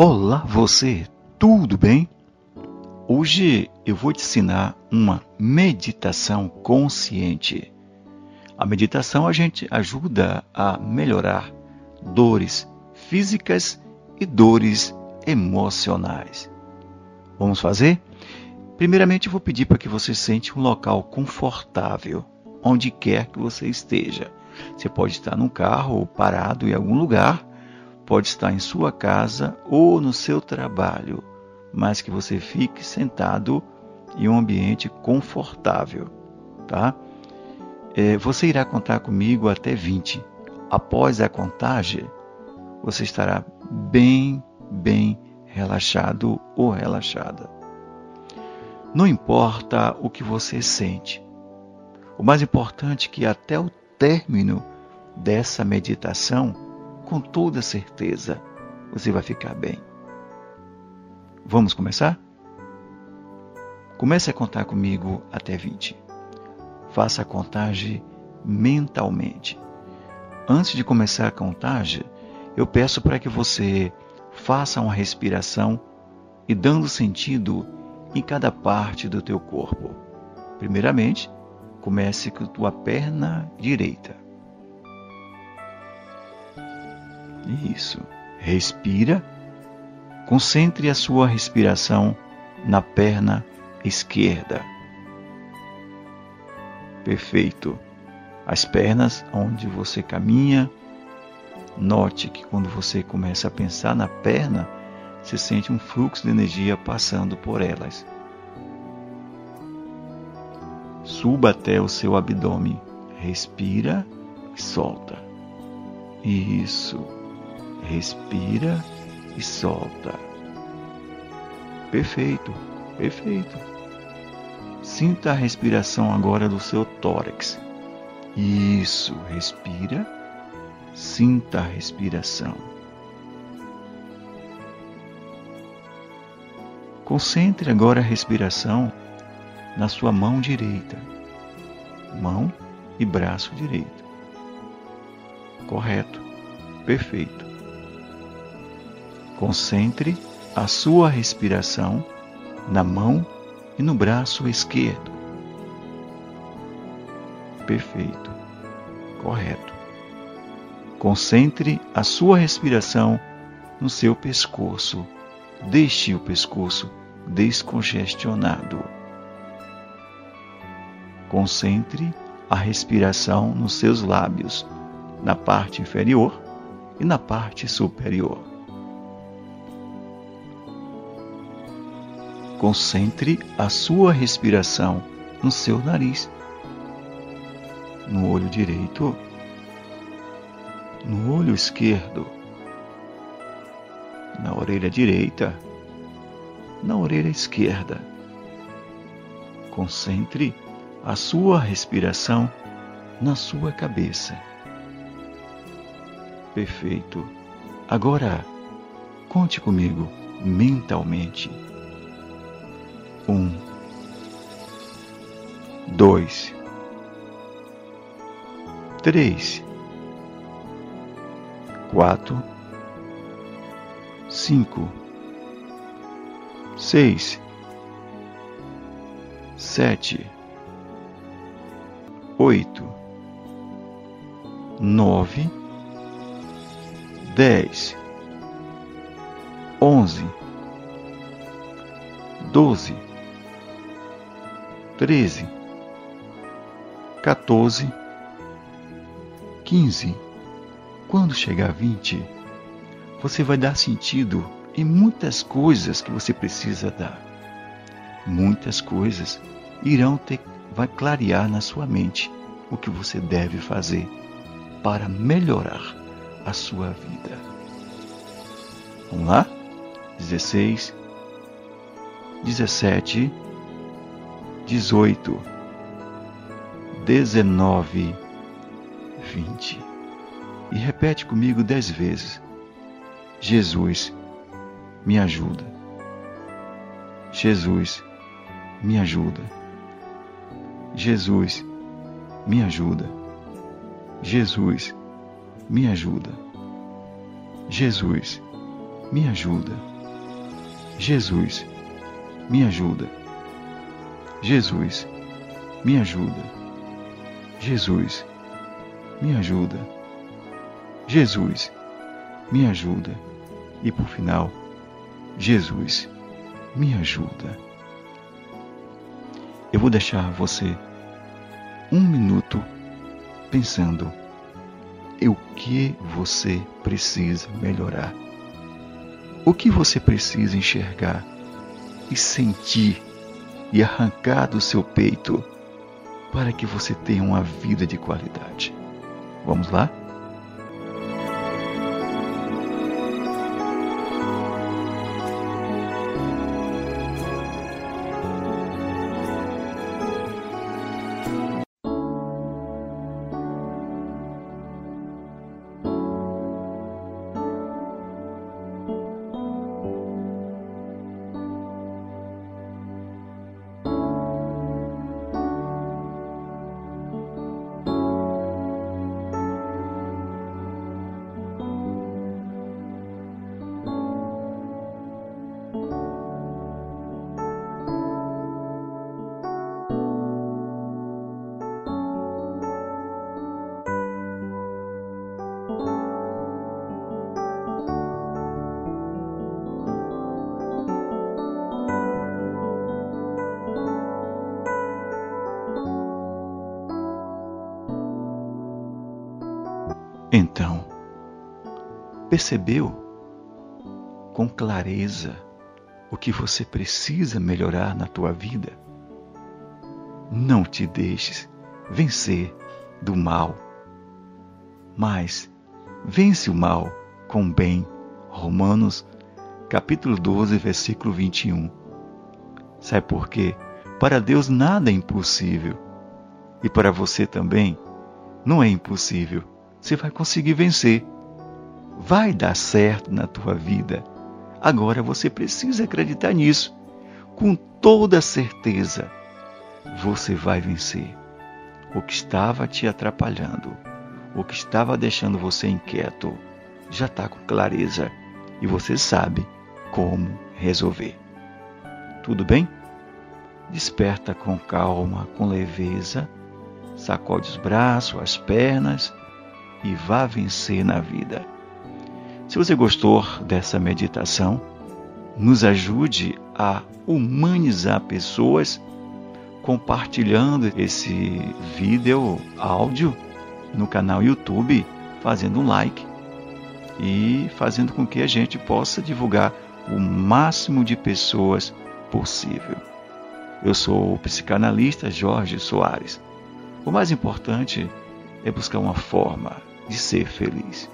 Olá, você, tudo bem? Hoje eu vou te ensinar uma meditação consciente. A meditação a gente ajuda a melhorar dores físicas e dores emocionais. Vamos fazer? Primeiramente, vou pedir para que você sente um local confortável, onde quer que você esteja. Você pode estar num carro ou parado em algum lugar Pode estar em sua casa ou no seu trabalho, mas que você fique sentado em um ambiente confortável, tá? É, você irá contar comigo até 20. Após a contagem, você estará bem, bem relaxado ou relaxada. Não importa o que você sente. O mais importante é que até o término dessa meditação, com toda certeza você vai ficar bem. Vamos começar? Comece a contar comigo até 20. Faça a contagem mentalmente. Antes de começar a contagem, eu peço para que você faça uma respiração e dando sentido em cada parte do teu corpo. Primeiramente, comece com a tua perna direita. Isso. Respira. Concentre a sua respiração na perna esquerda. Perfeito. As pernas onde você caminha. Note que quando você começa a pensar na perna, você sente um fluxo de energia passando por elas. Suba até o seu abdômen. Respira e solta. Isso. Respira e solta. Perfeito, perfeito. Sinta a respiração agora do seu tórax. Isso, respira. Sinta a respiração. Concentre agora a respiração na sua mão direita. Mão e braço direito. Correto. Perfeito. Concentre a sua respiração na mão e no braço esquerdo. Perfeito. Correto. Concentre a sua respiração no seu pescoço. Deixe o pescoço descongestionado. Concentre a respiração nos seus lábios, na parte inferior e na parte superior. Concentre a sua respiração no seu nariz, no olho direito, no olho esquerdo, na orelha direita, na orelha esquerda. Concentre a sua respiração na sua cabeça. Perfeito. Agora, conte comigo mentalmente um, dois, três, quatro, cinco, seis, sete, oito, nove, dez, onze, doze treze, quatorze, quinze. Quando chegar a vinte, você vai dar sentido em muitas coisas que você precisa dar. Muitas coisas irão ter, vai clarear na sua mente o que você deve fazer para melhorar a sua vida. Vamos lá? 16, 17, dezoito, dezenove, vinte. E repete comigo dez vezes: Jesus, me ajuda. Jesus, me ajuda. Jesus, me ajuda. Jesus, me ajuda. Jesus, me ajuda. Jesus, me ajuda. Jesus, me ajuda. Jesus, me ajuda. Jesus, me ajuda. E por final, Jesus, me ajuda. Eu vou deixar você um minuto pensando o que você precisa melhorar. O que você precisa enxergar e sentir e arrancar do seu peito para que você tenha uma vida de qualidade. Vamos lá? Então, percebeu com clareza o que você precisa melhorar na tua vida? Não te deixes vencer do mal, mas vence o mal com bem. Romanos capítulo 12, versículo 21. Sabe por quê? Para Deus nada é impossível. E para você também não é impossível você vai conseguir vencer. Vai dar certo na tua vida. Agora você precisa acreditar nisso. Com toda certeza, você vai vencer. O que estava te atrapalhando, o que estava deixando você inquieto, já está com clareza e você sabe como resolver. Tudo bem? Desperta com calma, com leveza, sacode os braços, as pernas e vá vencer na vida. Se você gostou dessa meditação, nos ajude a humanizar pessoas compartilhando esse vídeo áudio no canal YouTube, fazendo um like e fazendo com que a gente possa divulgar o máximo de pessoas possível. Eu sou o psicanalista Jorge Soares. O mais importante é buscar uma forma de ser feliz.